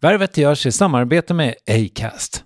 Värvet görs i samarbete med Acast.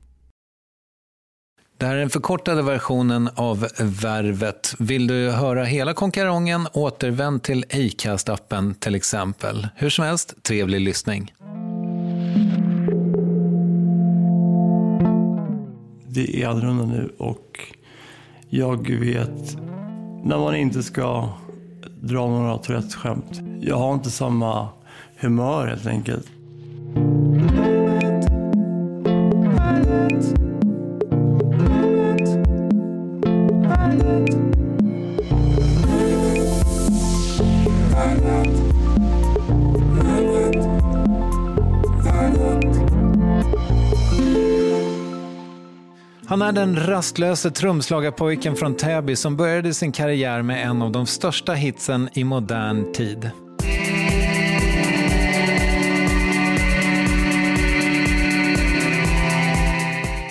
Det här är den förkortade versionen av Värvet. Vill du höra hela konkarongen, återvänd till Acast-appen till exempel. Hur som helst, trevlig lyssning. Det är annorlunda nu och jag vet när man inte ska dra några Tourettes-skämt. Jag har inte samma humör helt enkelt. Han är den rastlöse trumslagarpojken från Täby som började sin karriär med en av de största hitsen i modern tid.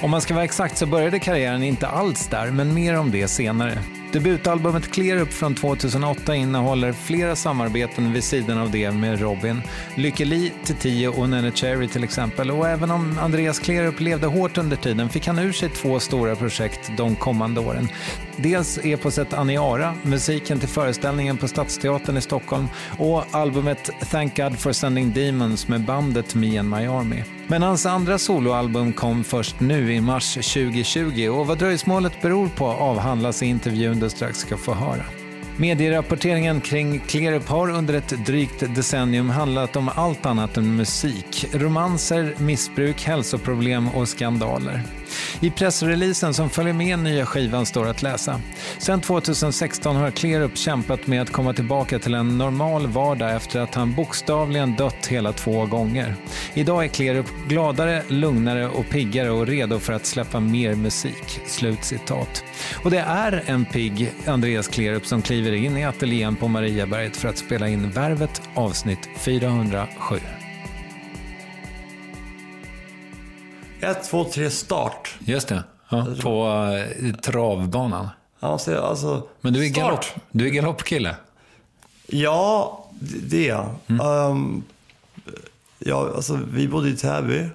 Om man ska vara exakt så började karriären inte alls där, men mer om det senare. Debutalbumet Clear Up från 2008 innehåller flera samarbeten vid sidan av det med Robin, Lykke Li, Titiyo och Nene Cherry till exempel. Och även om Andreas Clearup levde hårt under tiden fick han ur sig två stora projekt de kommande åren. Dels eposet Aniara, musiken till föreställningen på Stadsteatern i Stockholm och albumet Thank God for Sending Demons med bandet Me and My Army. Men hans andra soloalbum kom först nu i mars 2020 och vad dröjsmålet beror på avhandlas i intervjun du strax ska få höra. Medierapporteringen kring Clearup har under ett drygt decennium handlat om allt annat än musik. Romanser, missbruk, hälsoproblem och skandaler. I pressreleasen som följer med nya skivan står att läsa. Sedan 2016 har Klerup kämpat med att komma tillbaka till en normal vardag efter att han bokstavligen dött hela två gånger. Idag är Klerup gladare, lugnare och piggare och redo för att släppa mer musik. Slutcitat. Och det är en pigg Andreas Klerup som kliver in i ateljén på Mariaberget för att spela in Värvet avsnitt 407. 1, 2, 3, start. Just det, ja, på uh, travbanan. Alltså, alltså, Men du är, start. galopp, du är galoppkille? Ja, det är jag. Mm. Ehm, ja, alltså, vi bodde i Täby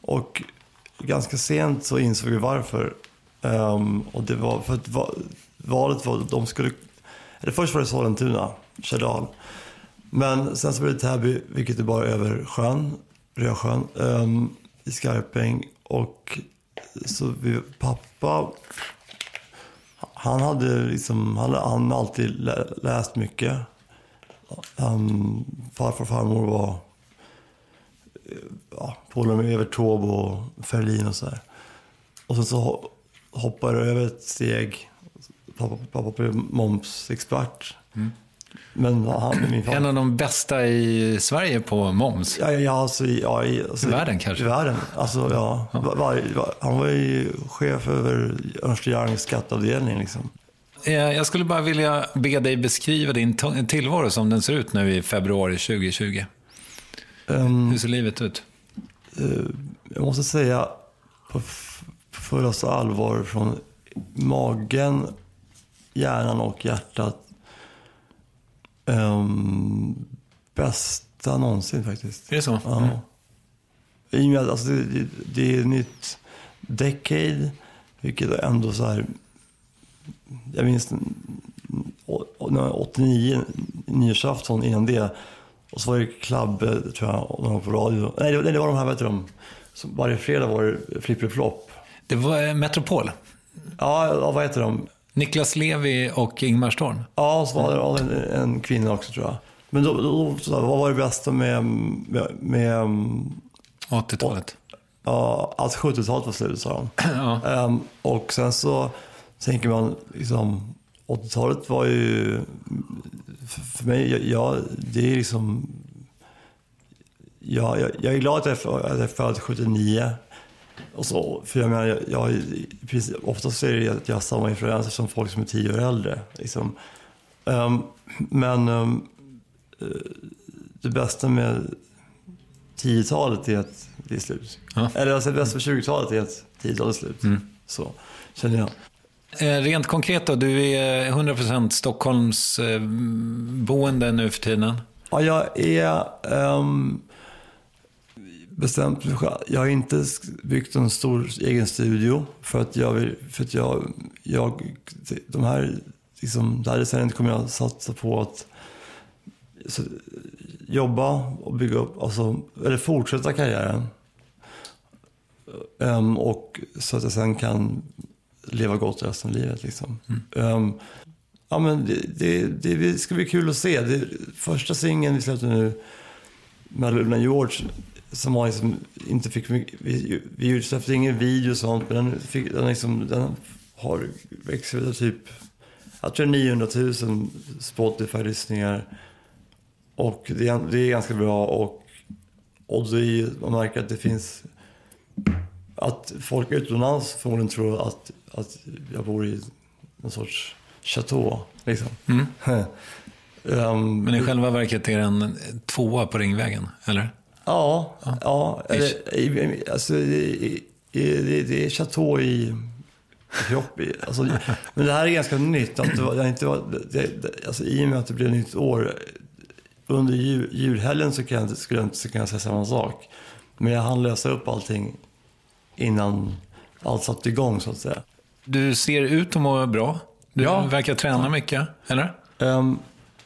och ganska sent så insåg vi varför. Ehm, och det var för att va- valet var att de skulle... Eller först var det Sollentuna, Kärrdal. Men sen så blev det Täby, vilket är bara över sjön, Rösjön, um, i Skarpäng. Och så vi, pappa, han hade liksom, han han alltid läst mycket. Um, farfar och farmor var ja, polare med Evert Taube och Ferlin och sådär. Och sen så hoppade jag över ett steg. Pappa, pappa blev momsexpert. Mm. Men han, min farfar... En av de bästa i Sverige på moms. Ja, ja, alltså, ja, i, alltså, I världen kanske? I världen. Alltså, ja. Var, var, var, han var ju chef över Ernst Youngs skatteavdelning. Liksom. Eh, Jag skulle bara vilja be dig beskriva din tillvaro som den ser ut nu i februari 2020. Ehm, Hur ser livet ut? eh, jag måste säga på fullaste allvar från magen, hjärnan och hjärtat. Um, bästa någonsin faktiskt. Är det så? Ja. Mm. I och med att alltså, det, är nytt decade, vilket ändå så här... Jag minns n- å- å- 89, nyårsafton innan det. Och så var det Club, tror jag, de var på radio. Nej, det, nej, det var de här, de? Så varje fredag var det flipperflop. Det var eh, Metropol. Ja, vad heter de? Niklas Levi och Ingmar Storm. Ja, så var det en, en kvinna också tror jag. Men då, då, då vad var det bästa med, med, med 80-talet. ja, att 70-talet var slut sa de. Ja. Ehm, och sen så tänker man, liksom, 80-talet var ju, för, mig, jag, det är liksom, jag, jag, jag är glad jag att jag är född 79. Och så, för jag menar, jag, jag, i princip- oftast är det att jag har samma influenser som folk som är tio år äldre. Liksom. Ehm, men eh, det bästa med 10-talet är att det är slut. Ja. Eller alltså det bästa med 20-talet är att 10-talet är slut. Så känner jag. Eh, Rent konkret då, du är 100% Stockholms eh, boende nu för tiden. Ja, jag är um, bestämt mig. Jag har inte byggt en stor egen studio för att jag vill, för att jag, jag de här, liksom, det här decenniet kommer jag satsa på att så, jobba och bygga upp, alltså, eller fortsätta karriären. Ehm, och så att jag sen kan leva gott resten av livet. Liksom. Ehm, ja, men det, det, det, det ska bli kul att se. Det, första singeln vi släppte nu med Luna George som var liksom, inte fick mycket, vi, vi släppte ingen video och sånt men den, fick, den, liksom, den har växt typ, jag tror 900 000 Spotify-lyssningar. Och det är, det är ganska bra och, och det är, man märker att det finns att folk utomlands förmodligen tror att, att jag bor i någon sorts chateau. Liksom. Ehm, Men i själva verket är det en tvåa på Ringvägen, eller? Ja, ja. eller, i- alltså, i, i, det, är chateau i Kropp. Alltså, men det här är ganska nytt. Att det var, det inte var, det, det, alltså, I och med att det blev nytt år. Under jul, julhelgen så kan, jag, skulle jag inte så kan jag säga samma sak. Men jag hann lösa upp allting innan allt satte igång så att säga. Du ser ut att må bra. Du Ja. verkar träna mycket, eller? Ehm,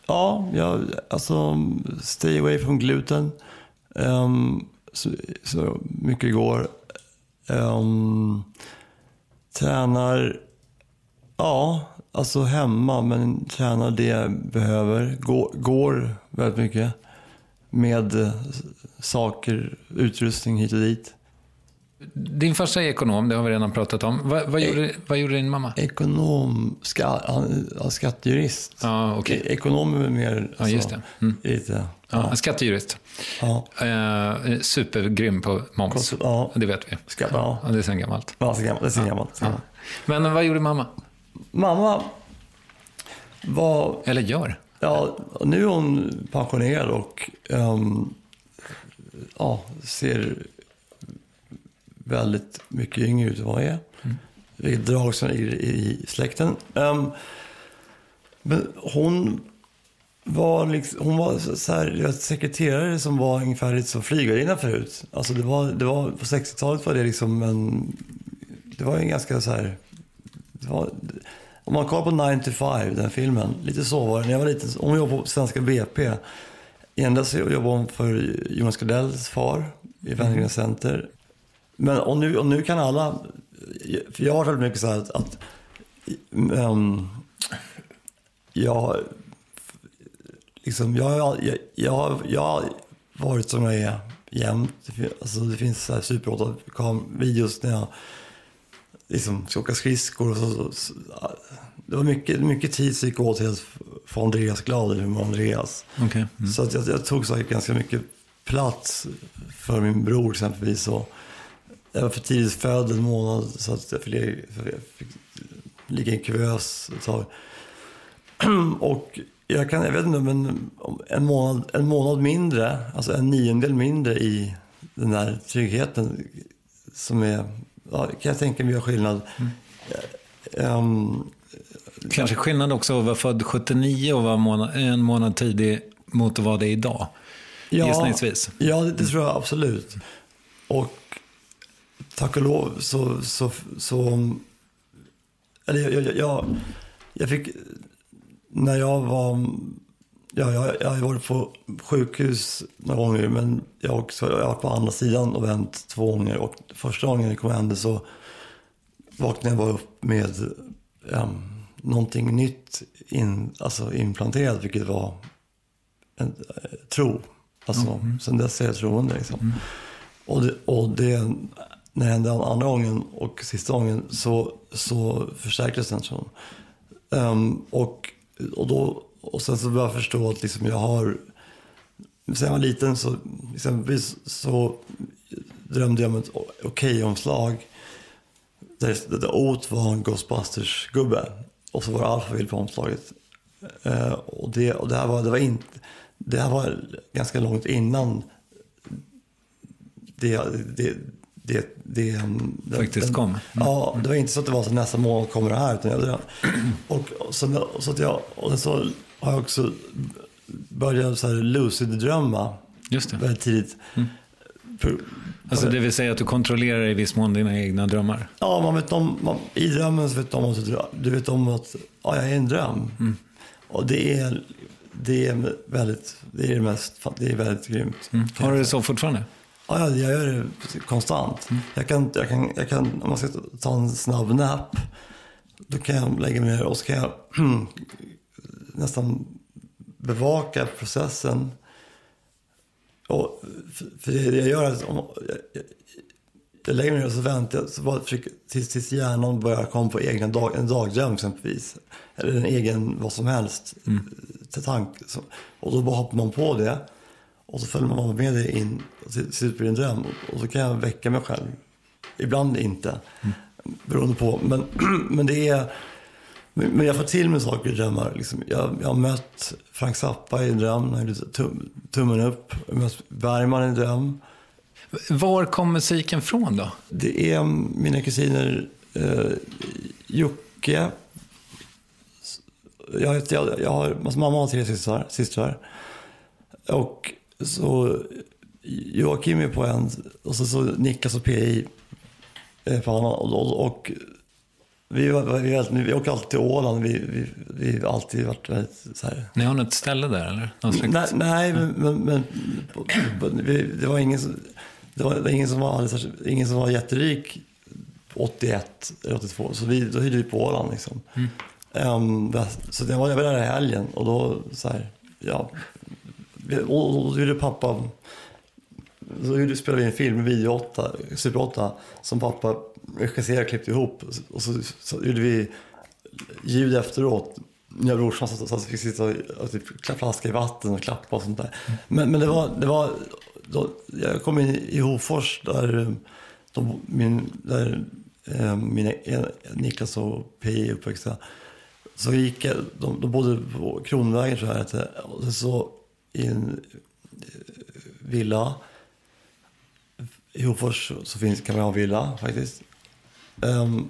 ja, jag, alltså stay away from gluten. Ehm, så, så mycket igår. Um, tränar, ja, alltså hemma, men tränar det jag behöver. Går, går väldigt mycket med eh, saker, utrustning hit och dit. Din farsa är ekonom, det har vi redan pratat om. Vad, vad, gjorde, vad gjorde din mamma? Ekonom, ska, han. Ja, okej. E- Ekonom är mer... Ja, just det. Mm. Lite, Ja, skattejurist. ja. Eh, supergrym på moms. Ja. Det vet vi. Ska, ja. Det är sen gammalt. Ja, så gammalt. Det är så gammalt. Ja. Men vad gjorde mamma? Mamma var... Eller gör? Ja, nu är hon pensionerad och ehm, ja, ser väldigt mycket yngre ut än vad jag är. Vilket drag som ligger i släkten. Ehm, men hon var, liksom, hon var så här, jag sekreterare som var ungefär lite som flygvärdinna förut. Alltså det var, det var, på 60-talet var det liksom en... Det var en ganska så här... Det var, om man kollar på 9 to 5, den filmen, lite så var det. När jag var liten, hon jobbade på Svenska BP. Endast så jobbade hon för Jonas Gardells far i Wenner Center. Men och nu, och nu kan alla, för jag har väldigt mycket så här att, att ehm, jag, liksom, jag, jag, jag, jag har varit som jag är jämt. Alltså, det finns så här super 8-videos när jag liksom ska åka skridskor. Och så, så, så, det var mycket, mycket tid som gick åt till att få Andreas glad, eller med Andreas. Okej. Så att jag, jag tog säkert ganska mycket plats för min bror exempelvis. Och jag var för tidigt född en månad så att jag fick, jag fick ligga i en kuvös ett tag. Och jag, kan, jag vet inte, men en månad, en månad mindre, alltså en niondel mindre i den här tryggheten som är, ja, kan jag tänka mig gör skillnad. Ehm, Kanske skillnad också att vara född 79 och vara månad, en månad tidig mot att vara det idag. Gissningsvis. Ja, det, det tror jag absolut. Och tack och lov så... så, så eller jag, jag, jag, jag fick... När jag var... Ja, jag, jag har varit på sjukhus några gånger, men jag har också jag har varit på andra sidan och vänt två gånger. Och första gången jag kom hem så vaknade jag bara upp med um, någonting nytt in, alltså implanterat, vilket var en, eh, tro. Alltså, Sen dess är jag troende. Liksom. Och, det, och det, när det hände andra gången och sista gången så, så förstärktes den tron. Ehm, och, och, då, och sen så började jag förstå att liksom jag har... Sen jag var liten så, exempelvis så drömde jag om ett okej-omslag. Där, där Ot var en Ghostbusters-gubbe. Och så var det Alphaville på omslaget. Eh, och det, och det här var, det var in, Det här var ganska långt innan det, det, det, det, den, Faktiskt den, kom. Mm. Ja, det var inte så att det var så nästa månad kommer det här. Utan jag, och, och, så, så att jag, och så har jag också börjat så här lucid-drömma Just det. väldigt tidigt. För, Alltså det vill säga att du kontrollerar i viss mån dina egna drömmar. Ja, man vet om, man, i drömmen så vet om att du, vet om att ja, jag är en dröm. Mm. Och det är, det är väldigt, det är mest, det är väldigt grymt. Mm. Har du det så fortfarande? Ja, jag, gör det konstant. Jag, kan, jag, kan, jag kan, om man ska ta en snabb nap, då kan jag lägga mig ner och så kan jag nästan bevaka processen. Och, för det, det jag gör är att om, jag, jag, lägger mig ner och så väntar jag så bara försöker, tills, tills hjärnan börjar komma på egna dag, en dagdröm exempelvis. Eller en egen vad som helst till tank. Så, och då bara hoppar man på det. Och så följer man med det in till slut blir det en dröm. Och så kan jag väcka mig själv. Ibland inte. Beroende på. Men, men det är... Men jag får till mig saker i drömmar. Liksom, jag, jag har mött Frank Zappa i en dröm. när jag tum, tummen upp. Jag har mött Bergman i en dröm. Var kom musiken från då? Det är mina kusiner eh, Jocke. Jag, jag, jag har, alltså mamma har tre systrar, systrar. Och så Joakim är på en och så, så Niklas och PI på annan. Och, och, och vi, var- vi, vi, vi åker alltid till Åland. Vi, vi, vi har alltid varit väldigt så här. Ni har något ställe där eller? Nej, nej men, men, men på- på- vi, det var ingen som, det var, ingen som var, ingen som var jätterik 81 eller 82. Så vi, då hyrde vi på Åland liksom. Ehm, så det var, jag var där i helgen och då så här, ja. Och, och då ville pappa så spelade vi en film, Video 8, Super 8, som pappa regisserade och klippte ihop. Och så, så gjorde vi ljud efteråt. Jag och brorsan satt och fick sitta och typ flaska i vatten och klappa och sånt där. Men, men det var, det var då, jag kom in i Hofors där, då, min, där eh, mina, Niklas och P är uppväxta. Så gick jag, de, de bodde på Kronvägen tror jag eh, och så i en eh, villa. I Hofors så finns, kan man ha en villa faktiskt. Um,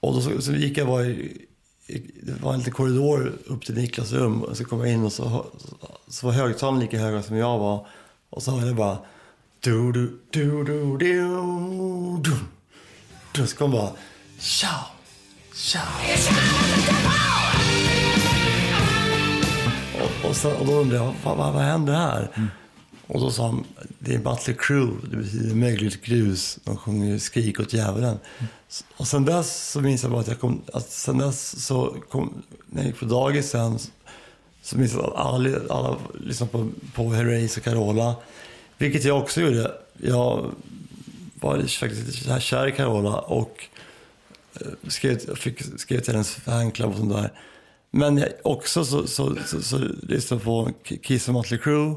och då så, så gick jag bara i, i, det var en liten korridor upp till Niklas rum. Och så kom jag in och så, så, så var högtalaren lika höga som jag var. Och så hörde jag bara... Du, du, du, du, du, du. du. Så kom bara... Tja! Tja! Och, sen, och då undrade jag, vad, vad, vad händer här? Mm. Och då sa han, det är Butler Crüe, det betyder mögligt grus. De sjunger Skrik åt djävulen. Mm. Och sen dess så minns jag bara att jag kom, att sen dess så kom, när jag gick på dagis sen, så minns jag att alla, alla lyssnade på, på Herreys och Carola. Vilket jag också gjorde. Jag var faktiskt lite kär i Carola och eh, skrev, fick, skrev till hennes fanclub och sånt där. Men också så, så, så, så lyssnade på Kiss och Mötley Crüe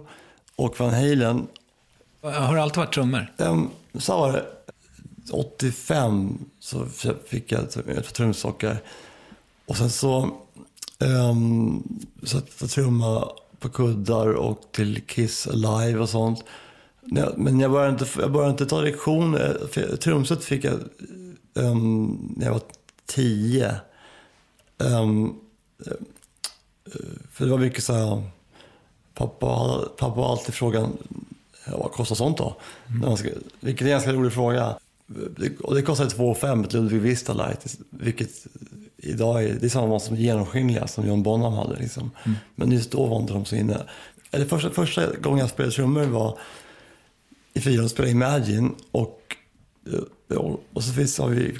och Van Halen. Har det alltid varit trummor? Um, så var det. 85 så fick jag ett trumstockar. Och sen så um, satt jag trumma på kuddar och till Kiss Alive och sånt. Men jag började inte, jag började inte ta lektioner. Trumset fick jag um, när jag var tio. Um, för det var mycket så här, pappa, pappa har alltid frågan, vad kostar sånt då? Mm. Vilket är en ganska rolig fråga. Det, och det kostade 2 5 ett Ludwig Vista Light, vilket idag är, det är samma som genomskinliga som John Bonham hade. Liksom. Mm. Men just då var inte de så inne. Eller första, första gången jag spelade trummor var i fyran och spelade Imagine och, och så finns, har vi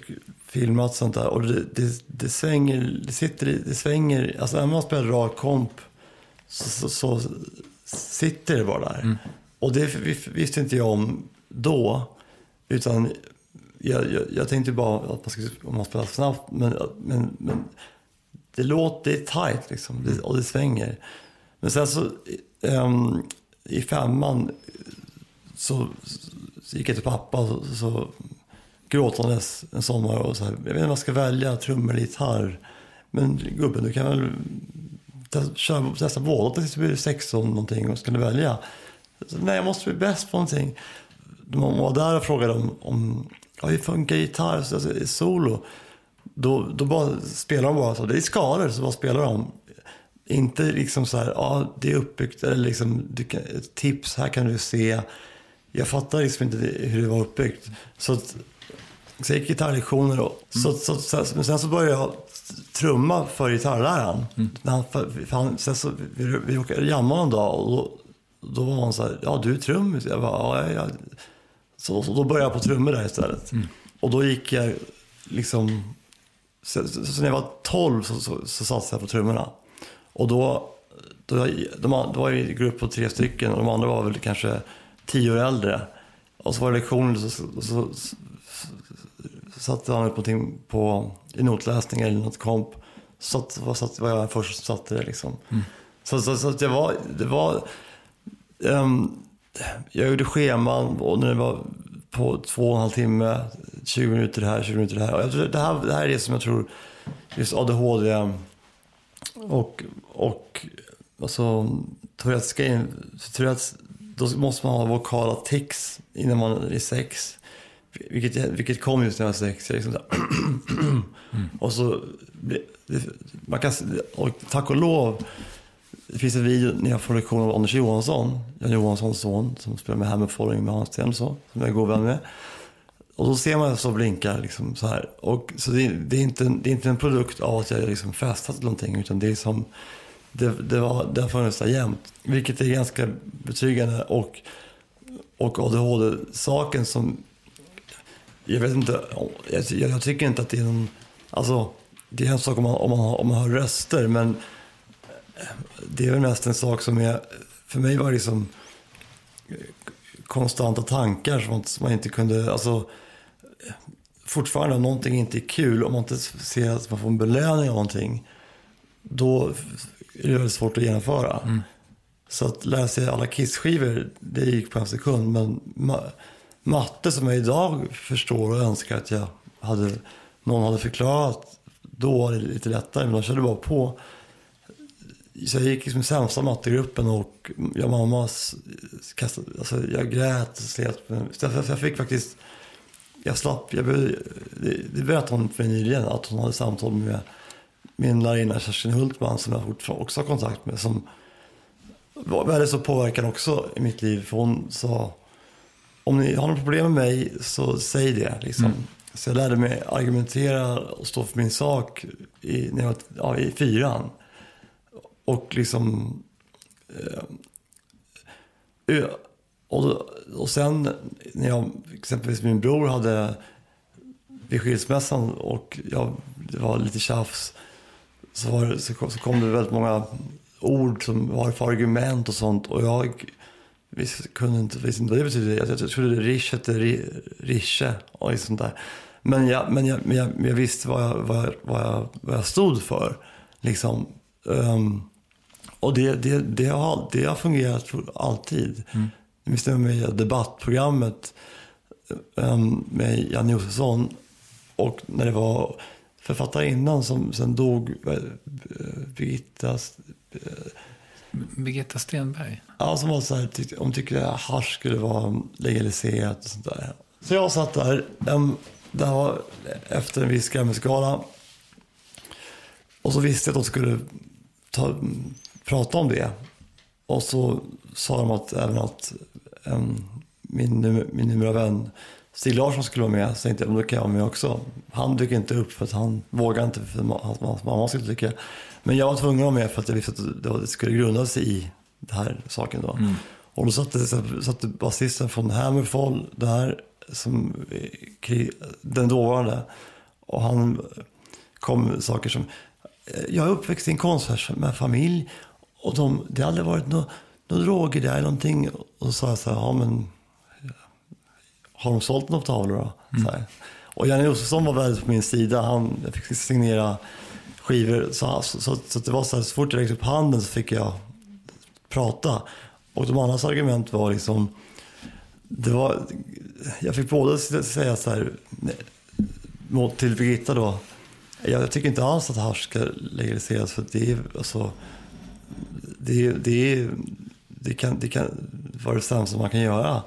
filmat sånt där och det, det, det svänger, det sitter det svänger, alltså när man spelar rak komp så, så, så, sitter det bara där. Mm. Och det visste inte jag om då, utan jag, jag, jag tänkte bara att man skulle, om man spelar snabbt, men, men, men det låter, det är tajt liksom, det, och det svänger. Men sen så um, i femman så, så gick jag till pappa och så, så gråtandes en sommar och så här, jag vet inte om jag ska välja trummor eller gitarr. Men gubben, du kan väl testa båda tills du blir 16 någonting och ska du välja. Så, nej, jag måste bli bäst på någonting. De var där och frågade om, om ja, hur funkar gitarr, alltså, solo? Då, då bara spelar de bara så. Det är skalor, så bara spelar de. Inte liksom så här, ja det är uppbyggt, eller liksom, du kan, ett tips, här kan du se. Jag fattar liksom inte hur det var uppbyggt. Så, att, så jag gick gitarrlektioner då. Mm. Så, så, så, men sen så började jag trumma för gitarrläraren. Mm. Han, han, sen så, vi, vi åkte jamma en dag och då, då var han så här, ja du är trummis. Jag bara, ja, ja. Så, så då började jag på trummor där istället. Mm. Och då gick jag liksom, så, så, så när jag var 12 så, så, så satsade jag på trummorna. Och då, då, de, då var jag i en grupp på tre stycken och de andra var väl kanske tio år äldre. Och så var det lektioner så, så, så satte han upp någonting på, i notläsning eller något komp. Så var, satt, var jag först som satte det liksom. Mm. Så, så, så det var, det var um, jag gjorde scheman och när det var på två och en halv timme, 20 minuter här, 20 minuter här. Och jag tror, det, här det här är det som jag tror, just ADHD och, och alltså, Tourettes, då måste man ha vokala tics innan man är sex. Vilket, vilket kom just när jag var sex. Liksom så mm. Och så, man kan, och tack och lov, det finns en video när jag får lektion av Anders Johansson, Jan Johanssons son, som spelar med Hammerfalling med Hans Sten så, som jag är god vän med. Och då ser man så blinkar liksom så här. Och, så det, det, är inte, det är inte en produkt av att jag liksom festat någonting, utan det är som, det, det, var, det har funnits där jämt. Vilket är ganska betryggande. Och, och ADHD-saken som jag vet inte, jag, jag, tycker inte att det är någon, alltså det är en sak om man, om man, har, om man har röster men det är väl mest en sak som är, för mig var det liksom konstanta tankar som man, inte kunde, alltså fortfarande om någonting inte är kul, om man inte ser att man får en belöning av någonting, då är det väldigt svårt att genomföra. Mm. Så att lära sig alla Kiss-skivor, det gick på en sekund. Men matte som jag idag förstår och önskar att jag hade, någon hade förklarat, då var det lite lättare. Men de körde bara på. Så jag gick liksom sämsta mattegruppen och jag och mamma kastade, alltså jag grät och slet. Så jag fick faktiskt, jag slapp, jag, det, det berättade hon för mig nyligen, att hon hade samtal med min lärarinna Kerstin Hultman som jag också har kontakt med. Som var väldigt så påverkad också i mitt liv. För hon sa, om ni har något problem med mig så säg det. Liksom. Mm. Så jag lärde mig argumentera och stå för min sak i, när jag var ja, i fyran. Och liksom... Eh, och, och sen när jag, exempelvis min bror hade vid skilsmässan och jag, det var lite tjafs så, var, så, kom, så kom det väldigt många ord som var för argument och sånt. Och jag visst, kunde inte, visste inte vad det betydde. Jag, jag trodde Rish hette Rische och sånt där. Men jag, men jag, men jag, jag visste vad jag, vad, jag, vad, jag, vad jag stod för. Liksom. Um, och det, det, det, har, det har fungerat alltid. Mm. Jag minns med debattprogrammet um, med Janne Josefsson. Och när det var författarinnan som sen dog, eh, Birgitta... Birgitta Stenberg? Ja, som var så här, tyckte, hon tyckte att hasch skulle vara legaliserat och sånt där. Så jag satt där, det var efter en viss Grammisgala. Och så visste jag att de skulle ta, prata om det. Och så sa de att även att um, min, min numera vän Stig Larsson skulle vara med, så tänkte jag, då kan jag vara med också. Han dyker inte upp för att han vågar inte för att hans mamma skulle tycka. Men jag var tvungen att vara med för att jag visste att det skulle grunda sig i den här saken då. Mm. Och då satte, satte basisten från Hammerfall där, som, den dåvarande. Och han kom med saker som, jag är uppväxt i en konstnärsfamilj och de, det har aldrig varit några droger där eller någonting. Och så sa jag så här, ja men har de sålt några tavlor då? Mm. Och Janne Josefsson var väldigt på min sida. Han, jag fick signera skivor. Så, så, så, så det var så, här, så fort jag räckte upp handen så fick jag prata. Och de andras argument var liksom, det var, jag fick både säga så här, till Birgitta då, jag tycker inte alls att hasch ska legaliseras för det är, alltså, det, det, det, kan, det kan vara det sämsta man kan göra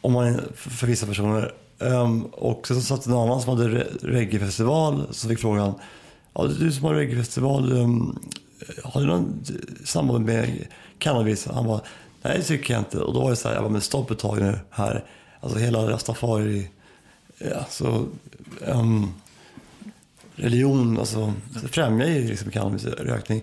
om man, för vissa personer. Um, och sen satt en annan som hade reggaefestival som fick frågan, ja, du som har reggaefestival, um, har du någon eh, samband med cannabis? Han bara, nej det tycker jag inte. Och då var det så här, jag bara, men stopp ett tag nu här. Alltså hela rastafari, eh, alltså, um, religion, alltså främjar ju liksom cannabisrökning.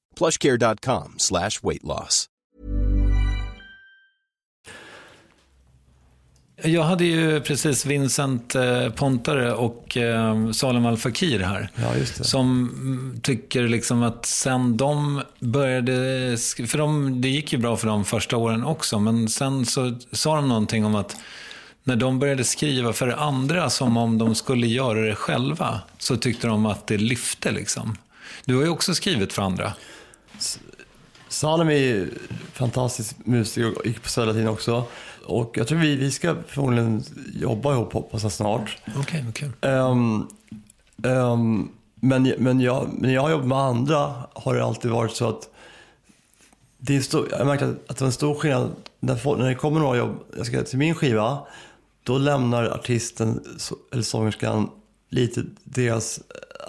plushcare.com slash weight loss. Jag hade ju precis Vincent eh, Pontare och eh, Salem Al Fakir här. Ja, just det. Som mm, tycker liksom att sen de började, för de, det gick ju bra för dem första åren också, men sen så sa de någonting om att när de började skriva för andra som om de skulle göra det själva, så tyckte de att det lyfte liksom. Du har ju också skrivit för andra. Salem är ju fantastisk musiker och gick på Södra Latin också. Och jag tror vi, vi ska förmodligen jobba ihop hoppas jag snart. Okej, vad kul. Ehm, ehm, men, men jag, när jag har jobbat med andra har det alltid varit så att det är stor, jag märkte att, att det var en stor skillnad när, folk, när det kommer några jobb jag ska till min skiva. Då lämnar artisten eller sångerskan lite deras,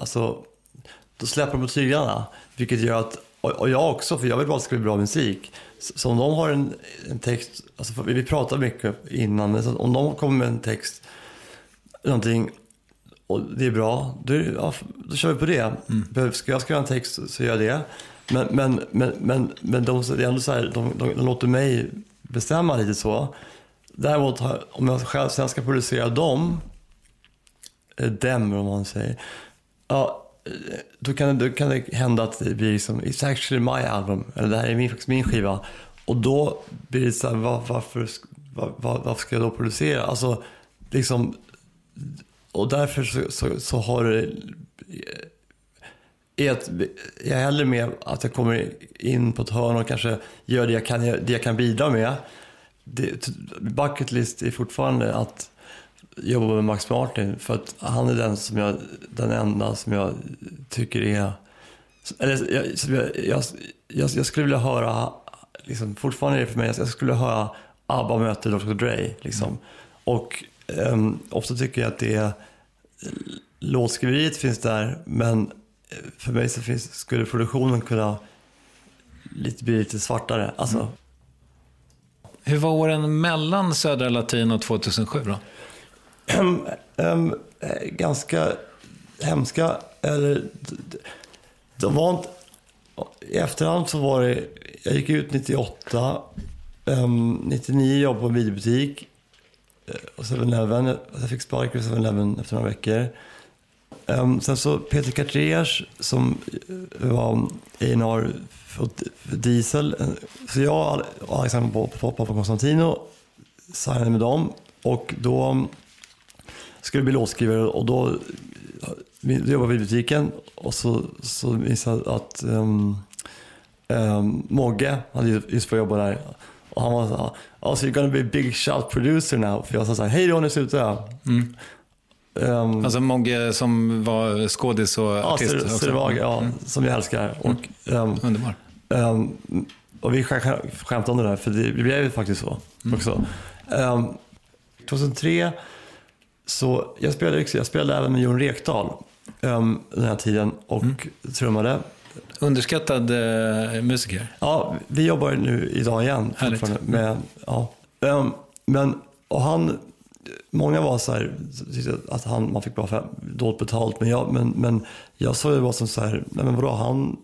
alltså, då släpper de på tyglarna. Vilket gör att, och, och jag också, för jag vill bara bli bra musik. Så, om de har en, en text, alltså vi, pratar mycket innan, men så om de kommer med en text, någonting och det är bra, då, ja, då kör vi på det. Behöver- Ska jag skriva en text så- gör jag det. Men, men, men, men, men de, det är ändå så här, de, de, de låter mig bestämma lite så. Däremot om jag själv sen ska producera dem, eller dem om man säger, ja, eh, då kan, det, då kan det hända att det blir liksom, it's actually my album, eller det här är min, faktiskt min skiva. Och då blir det så här, var, varför, var, var, varför ska jag då producera? Alltså, liksom, och därför så, så, så har det... Eh, är att, jag är hellre med att jag kommer in på ett hörn och kanske gör det jag kan, det jag kan bidra med. Det, bucket list är fortfarande att jobba med Max Martin för att han är den, som jag, den enda som jag tycker är... Eller, jag, som jag, jag, jag, jag skulle vilja höra, liksom, fortfarande är det för mig, jag skulle vilja höra ABBA möter Dr Dre. Liksom. Och um, ofta tycker jag att det är, låtskriveriet finns där, men eh, för mig så finns, skulle produktionen kunna lite, bli lite svartare. Alltså, Hur var åren mellan Södra Latin och 2007 då? Ehm, ehm, ganska hemska. Eller, de var inte, I efterhand så var det, jag gick ut 98, um, 99 jobb på en videobutik eh, och 7-Eleven. Jag fick sparken på 7-Eleven efter några veckor. Um, sen så Peter Cartiers som eh, var A&R för, för Diesel. Eh, så jag och Alexander på Pop- Konstantino signade med dem och då skulle bli låtskrivare och då då jobbade vi i butiken och så, så visade att um, um, Mogge hade ju just börjat jobba där och han var så här, oh, so you're gonna be a big shout producer now. För jag sa så här, hej då, nu slutar jag. Um, Alltså Mogge som var skådis och ja, artist Ser- också. Servag, ja, som jag älskar. Och, um, Underbar. Och vi skä- skä- skämtade om det där, för det, det blev ju faktiskt så också. Ehm, 2003 så, jag spelade, också- jag spelade även med Jon Rekdal um, den här tiden och trummade. Underskattad eh, musiker. Ja, vi jobbar nu idag igen Härligt. med, ja. Ehm, men, och han, många var så här, att han, man fick bara för, dåligt betalt, men jag, men, men jag såg det bara som så här, nej men vadå, han,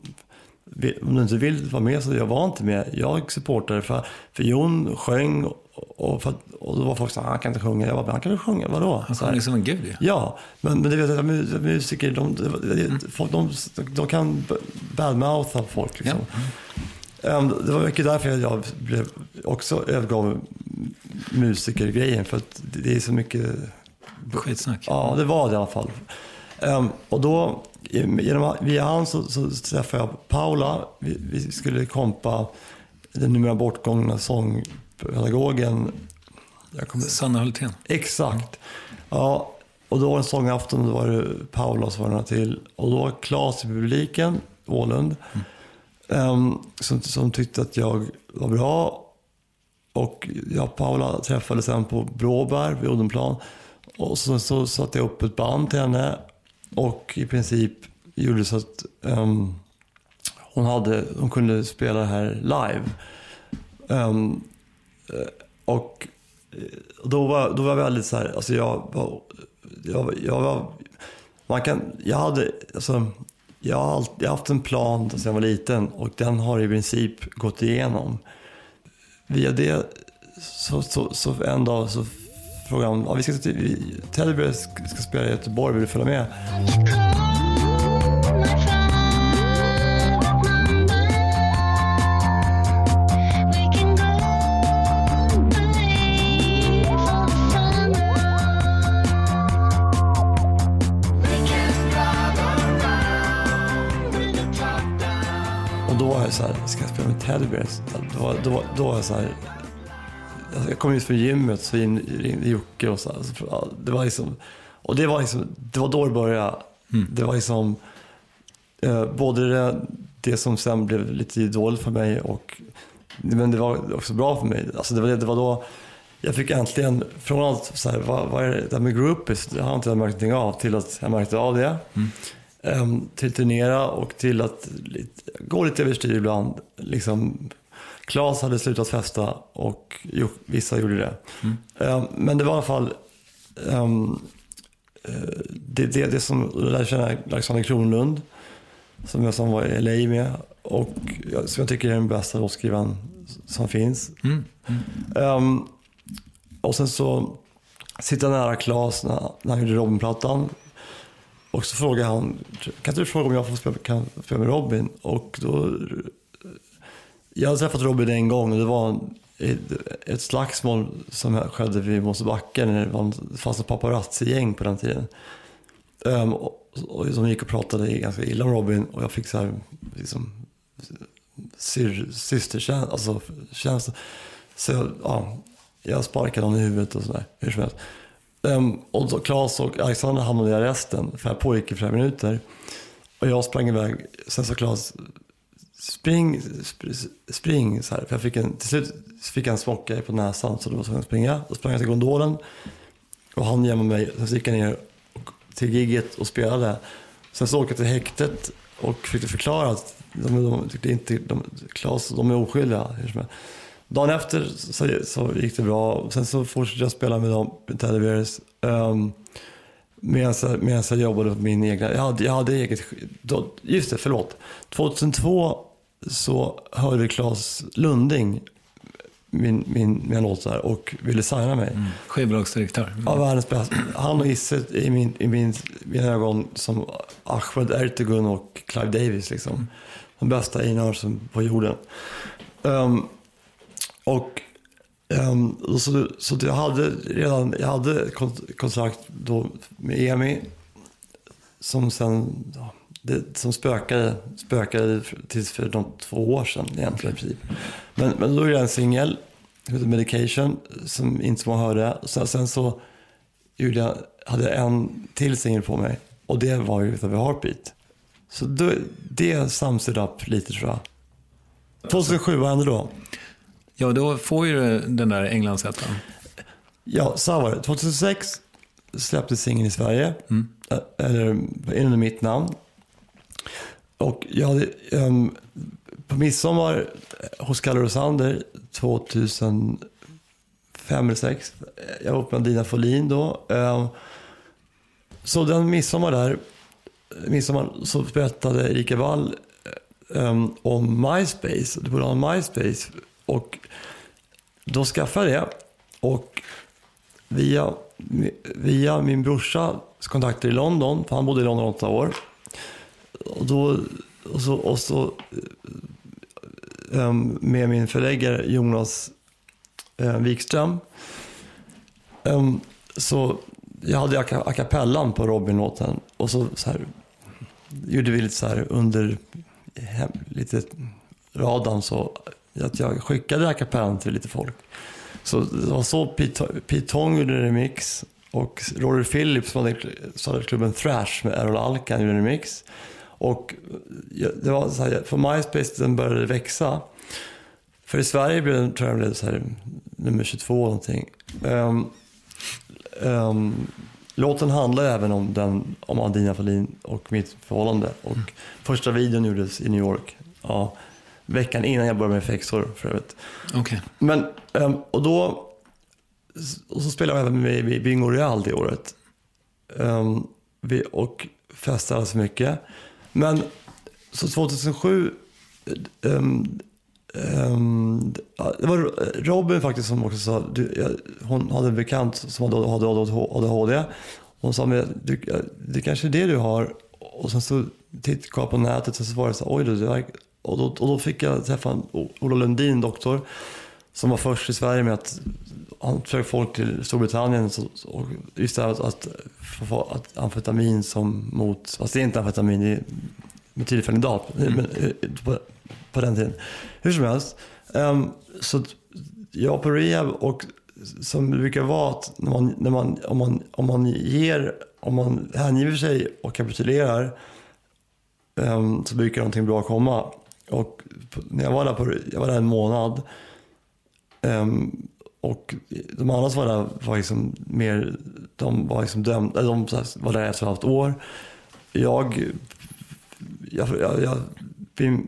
om du inte vill vara med så jag var inte med. Jag supportade för, för Jon sjöng och, för, och då var folk så här, han kan inte sjunga. Jag bara, han kan väl sjunga, vadå? Han sjunger som en gud ju. Ja, men, men det vet jag, mu- musiker, de, de, de, de, de kan badmoutha folk. Liksom. Ehm, det var mycket därför jag blev också övergav musikergrejen. För att det är så mycket... Skitsnack. Ja, det var det i alla fall. Ehm, och då, genom, via han så, så träffade jag Paula. Vi, vi skulle kompa den numera bortgångna sångpedagogen. Jag kommer Sanna Hultén. Exakt. Ja, och då var det en sångafton då var det Paula så var några till. Och då var Claes i publiken, Ålund, ehm, som, som tyckte att jag var bra. Och jag och Paula träffades sen på Bråberg vid Odenplan. Och så, så satte jag upp ett band till henne. Och i princip gjorde så att ehm, hon, hade, hon kunde spela det här live. Eh, Eh, eh, och då var, då var jag väldigt så här, alltså jag var, jag, jag var, man kan, jag hade, alltså, jag har alltid, jag har haft en plan sedan jag var liten och den har i princip gått igenom. Via det, så, så, så en dag så frågade han, ja, vi ska, vi, Teddy ska ska spela i Göteborg, vill du följa med? Då var jag så här, ska jag spela med Teddy Bears? Då, då, då var jag så här, alltså, jag kom ut från gymmet så in, ringde Jocke och så, här, så det var liksom, och det var liksom, det var då det började. Det var liksom, eh, både det, det som sen blev lite idol för mig och, men det var också bra för mig. Alltså det var, det var då jag fick äntligen, från allt så här, vad, vad är det där med groupies, det har inte jag märkt någonting av, till att jag märkte av det. Ehm, till turnera och till att gå lite överstyr ibland. Liksom, Klas hade slutat festa och jo, vissa gjorde det. Ehm, men det var i alla fall ehm, eh, det, det, det som jag lärde känna Alexander Kronlund, som jag som var i LA med och som jag tycker är den bästa låtskrivaren som finns. Ehm, och sen så sitter jag nära Klas när, när han gjorde Robin-plattan. Och så frågar han, kan inte du fråga om jag får spela, kan spela med Robin? Och då, jag hade träffat Robin en gång och det var ett, slagsmål som skedde vid Mosebacke när det fanns ett paparazzi-gäng på den tiden. Um, och, och de gick och pratade ganska illa om Robin och jag fick så här, liksom, syr, systerkänsla, alltså känsla. Så jag, ja, jag sparkade honom i huvudet och sådär, hur som helst. Ehm, och då Claes och Alexander hamnade i arresten, för det pågick i flera minuter. Och jag sprang iväg, sen sa Claes, spring, sp- spring, så här. För jag fick en, till slut fick jag en smocka på näsan, så då var jag tvungen att springa. Då sprang jag till gondolen och han gömde mig, sen gick jag ner till gigget och spelade. Sen så åkte jag till häktet och fick förklara att de, de de, inte, de, Claes, de är oskyldiga. Dagen efter så, så gick det bra. Och Sen så fortsatte jag spela med dem, med Teddy Bears. Um, medan, jag, medan jag jobbade på min egna... Jag hade, jag hade eget... Då, just det, förlåt. 2002 så hörde Claes Lunding min, min, mina låtar och ville signa mig. Skivbolagsdirektör. Ja, världens bästa. Han och Isse i, min, i min, mina ögon som Ahmed Ertegun och Clive Davis. Liksom. De bästa A&R som på jorden. Ehm, och och så, så jag hade redan jag hade kontrakt då med EMI som sen ja, det, som spökade, spökade tills för de två år sedan egentligen princip. Men, men då är det en singel heter Medication som inte så många hörde. Sen, sen så gjorde jag, hade jag en till singel på mig och det var ju The Heartbeat. Så då, det sums it up lite tror jag. 2007, vad hände då? Ja, då får ju den där Englandsettan. Ja, så var det. 2006 släpptes singeln i Sverige. Ä- Eller under mitt namn. Och jag hade, ehm, på midsommar hos Kalle Rosander 2005 eller 2006. Jag var uppe med Dina Folin då. Ehm, så den midsommar där, midsommar, så berättade Erika Wall ehm, om MySpace. Du borde ha en MySpace. Och då skaffade jag det. Och via, via min brorsas kontakter i London, för han bodde i London åtta år. Och, då, och så, och så um, med min förläggare Jonas um, Wikström. Um, så jag hade a cappellan på Robin-låten och så, så här, gjorde vi lite så här under hem, lite radarn så att jag skickade Acapellan till lite folk. Så det var så Pete, Pete Tong gjorde en remix och Rory Phillips som hade startat klubben Thrash med Errol Alkan gjorde en remix. Och det var så här, för MySpace den började växa. För i Sverige blev den, tror jag, blev så här, nummer 22 någonting. Um, um, låten handlar även om, den, om Adina Fahlin och mitt förhållande. Och första videon gjordes i New York. Ja, veckan innan jag började med Fexor för övrigt. Okej. Men, ehm, och då och så spelade jag även med i Bingo Real det året. Ehm, vi, och festade så mycket. Men så 2007, um, ehm, det var Robin faktiskt som också sa, du, jag, hon hade en bekant som hade, hade ADHD. Hon sa, men du, det kanske är det du har. Och sen så tittade jag på nätet och så var det så oj verkar, och, då, och då fick jag träffa Ola Lundin, doktor, som var först i Sverige med att han flög folk till Storbritannien så, och just det här att, att, att amfetamin som mot, fast det är inte amfetamin, det är metylfenidat Mm. eh, på, på den tiden. Hur som helst, um, så jag på rehab och som det brukar vara att när man, när man, om, man, om man ger, om man hängiver sig och kapitulerar um, så brukar någonting bra komma. Och när jag var där, på, jag var där en månad Um, och de andra som var där var liksom mer, de var liksom dömda, de var där ett och ett halvt år. Jag, jag, jag, jag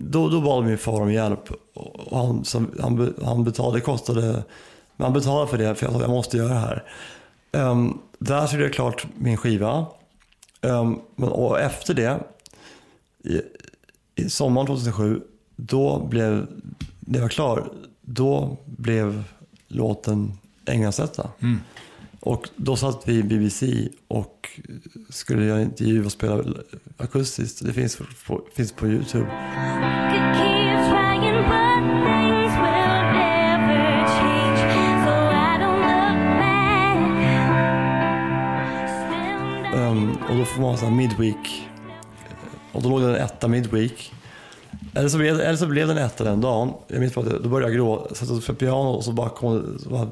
då, då bad min far om hjälp och han, som, han, han betalade, det kostade, men han betalade för det för jag sa jag måste göra det här. Um, där så jag klart min skiva. Um, men, och efter det, i, i sommaren 2007, då blev, när jag var klar, då blev låten Änglansetta. Och då satt vi i BBC och skulle göra intervju och spela akustiskt. Det finns på, finns på YouTube. Ehm, och då får man så här midweek. Och då låg den en etta midweek. Eller så, blev, eller så blev den etta den dagen. Jag minns bara att då började jag gråta. Satt och spelade piano och så bara kom så bara,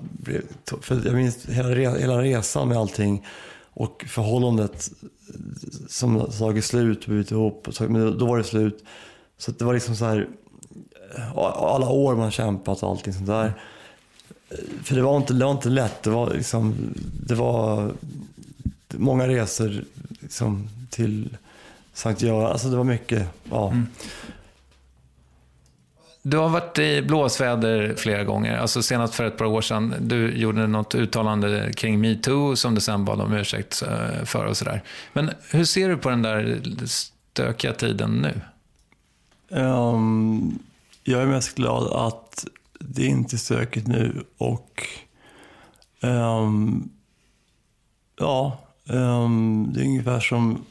för Jag minns hela, hela resan med allting. Och förhållandet som tagit slut och blivit ihop. Men då var det slut. Så att det var liksom så här. Eh, alla år man kämpat och allting sånt där. För det var inte, det var inte lätt. Det var liksom, det var många resor liksom, till Sankt Göran. Alltså det var mycket. Ja. Mm. Du har varit i blåsväder flera gånger. Alltså senast för ett par år sedan. Du gjorde något uttalande kring metoo som du sen bad om ursäkt eh, för och sådär. Men hur ser du på den där stökiga tiden nu? Um, jag är mest glad att det inte är stökigt nu och um, ja, um, det är ungefär som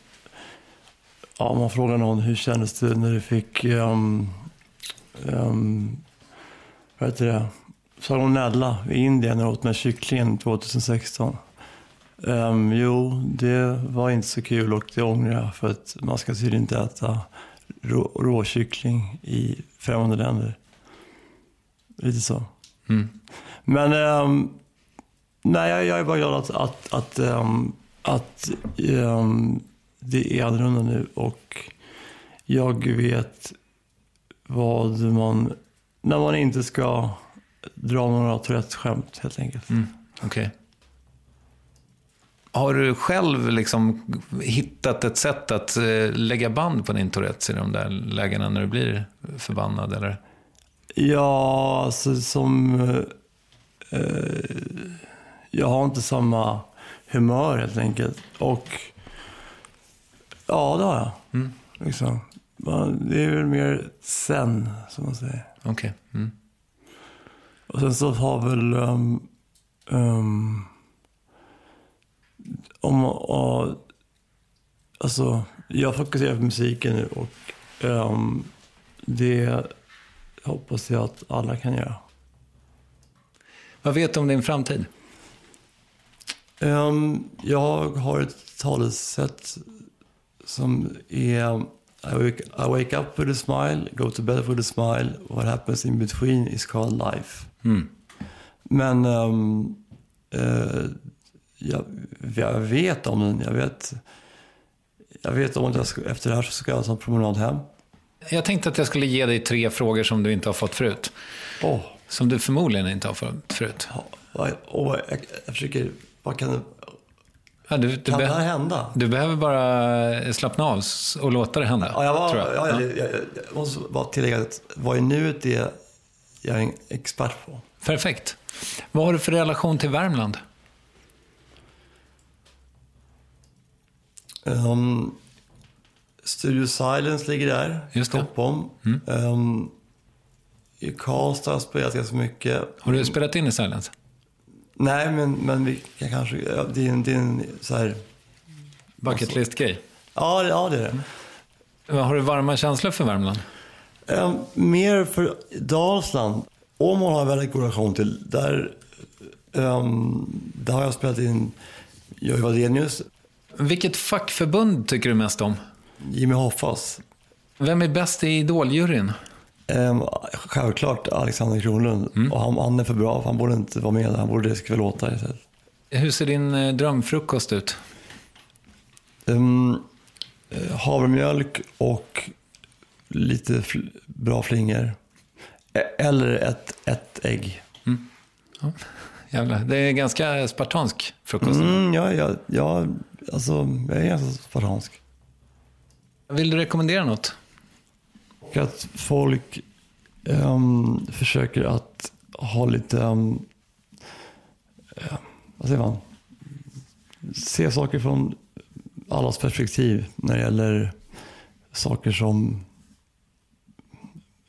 ja, om man frågar någon hur kändes det när du fick um, um, vad heter det? salmonella i Indien när jag åt med kycklingen 2016. Ehm, jo, det var inte så kul och det ångrar jag för att man ska tydligen inte äta rå, råkyckling i främmande länder. Lite så. Mm. Men ehm, nej, jag, jag är bara glad att, att, att, ehm, att det är annorlunda nu och jag vet vad man, när man inte ska dra några Tourettes-skämt helt enkelt. Mm. Okej. Har du själv liksom hittat ett sätt att eh, lägga band på din Tourettes i de där lägena när du blir förbannad? Eller? Ja, alltså som... Eh, jag har inte samma humör helt enkelt. Och ja, det har jag. Mm. Liksom. Det är väl mer sen, som man säger. Okej. Mm. Och sen så har väl... Um, um, om, och, alltså, jag fokuserar på musiken nu och um, det hoppas jag att alla kan göra. Vad vet du om din framtid? Um, jag har ett talesätt som är I wake, I wake up with a smile, go to bed with a smile. What happens in between is called life. Mm. Men um, eh, jag, jag vet om den. Jag vet, jag vet om att jag ska, efter det här så ska jag ta en promenad hem. Jag tänkte att jag skulle ge dig tre frågor som du inte har fått förut. Åh, Som du förmodligen inte har fått förut. ja, åh, jag, jag försöker... Vad kan, Ja, du, du, kan det här hända? du behöver bara slappna av och låta det hända. Ja, jag, var, jag. ja, Ja. jag, jag, jag måste bara tillägga att vad är nuet är jag en expert på. Perfekt. Vad har du för relation till Värmland? Um, Studio Silence ligger där, det. Stockholm. Mm. Um, I Karlstad har jag spelat ganska mycket. Har du spelat in i Silence? Nej, men, men vi kan kanske... Ja, det är en, det är en så här... Bucket list-grej? Ja, ja, det är det. Har du varma känslor för Värmland? Eh, mer för Dalsland. Åmål har jag väldigt god relation till. Där, ehm, där har jag spelat in Jojje Wadenius, Vilket fackförbund tycker du mest om? Jimmy Hoffas. Vem är bäst i Idoljuryn? Um, självklart Alexander Kronlund. Och han, han är för bra, för han borde inte vara med. Han borde skriva låtar istället. Hur ser din eh, drömfrukost ut? Um, havremjölk och lite fl- bra flingor. E- Eller ett, ett ägg. Jävlar, det är ganska spartansk frukost. Mm, ja, ja, ja, alltså, jag är ganska spartansk. Vill du rekommendera något? Och att folk um, försöker att ha lite, um, vad säger man, se saker från allas perspektiv när det gäller saker som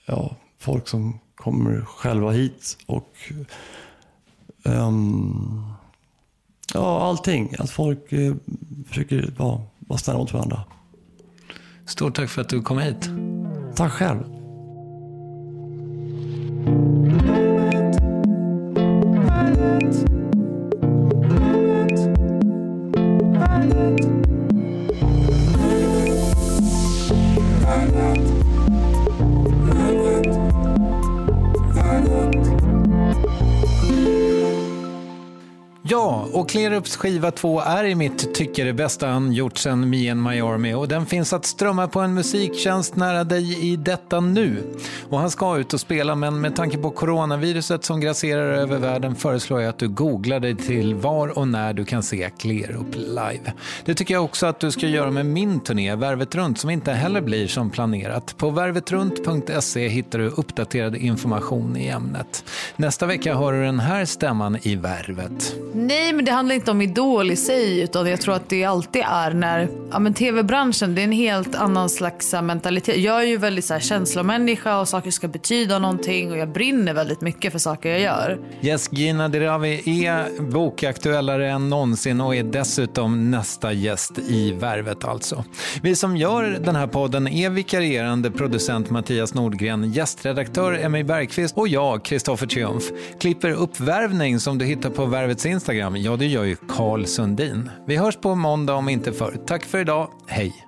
ja, folk som kommer själva hit och um, ja, allting. Att folk eh, försöker ja, vara snälla mot varandra. Stort tack för att du kom hit. Tack själv. Klerups skiva 2 är i mitt tycke det bästa han gjort sen Me and My Army och den finns att strömma på en musiktjänst nära dig i detta nu. Och han ska ut och spela men med tanke på coronaviruset som grasserar över världen föreslår jag att du googlar dig till var och när du kan se Klerup live. Det tycker jag också att du ska göra med min turné Värvet runt som inte heller blir som planerat. På värvetrunt.se hittar du uppdaterad information i ämnet. Nästa vecka hör du den här stämman i Värvet. Nej, men det handlar inte om Idol i sig utan jag tror att det alltid är när ja, men tv-branschen, det är en helt annan slags mentalitet. Jag är ju väldigt så här, känslomänniska och saker ska betyda någonting och jag brinner väldigt mycket för saker jag gör. Yes, Gina Dirawi är bokaktuellare än någonsin och är dessutom nästa gäst i Värvet alltså. Vi som gör den här podden är vikarierande producent Mattias Nordgren, gästredaktör Emmy Bergqvist och jag, Kristoffer Triumf. Klipper uppvärvning som du hittar på Värvets Instagram, ja det gör ju Carl Sundin. Vi hörs på måndag om inte förr. Tack för idag, hej!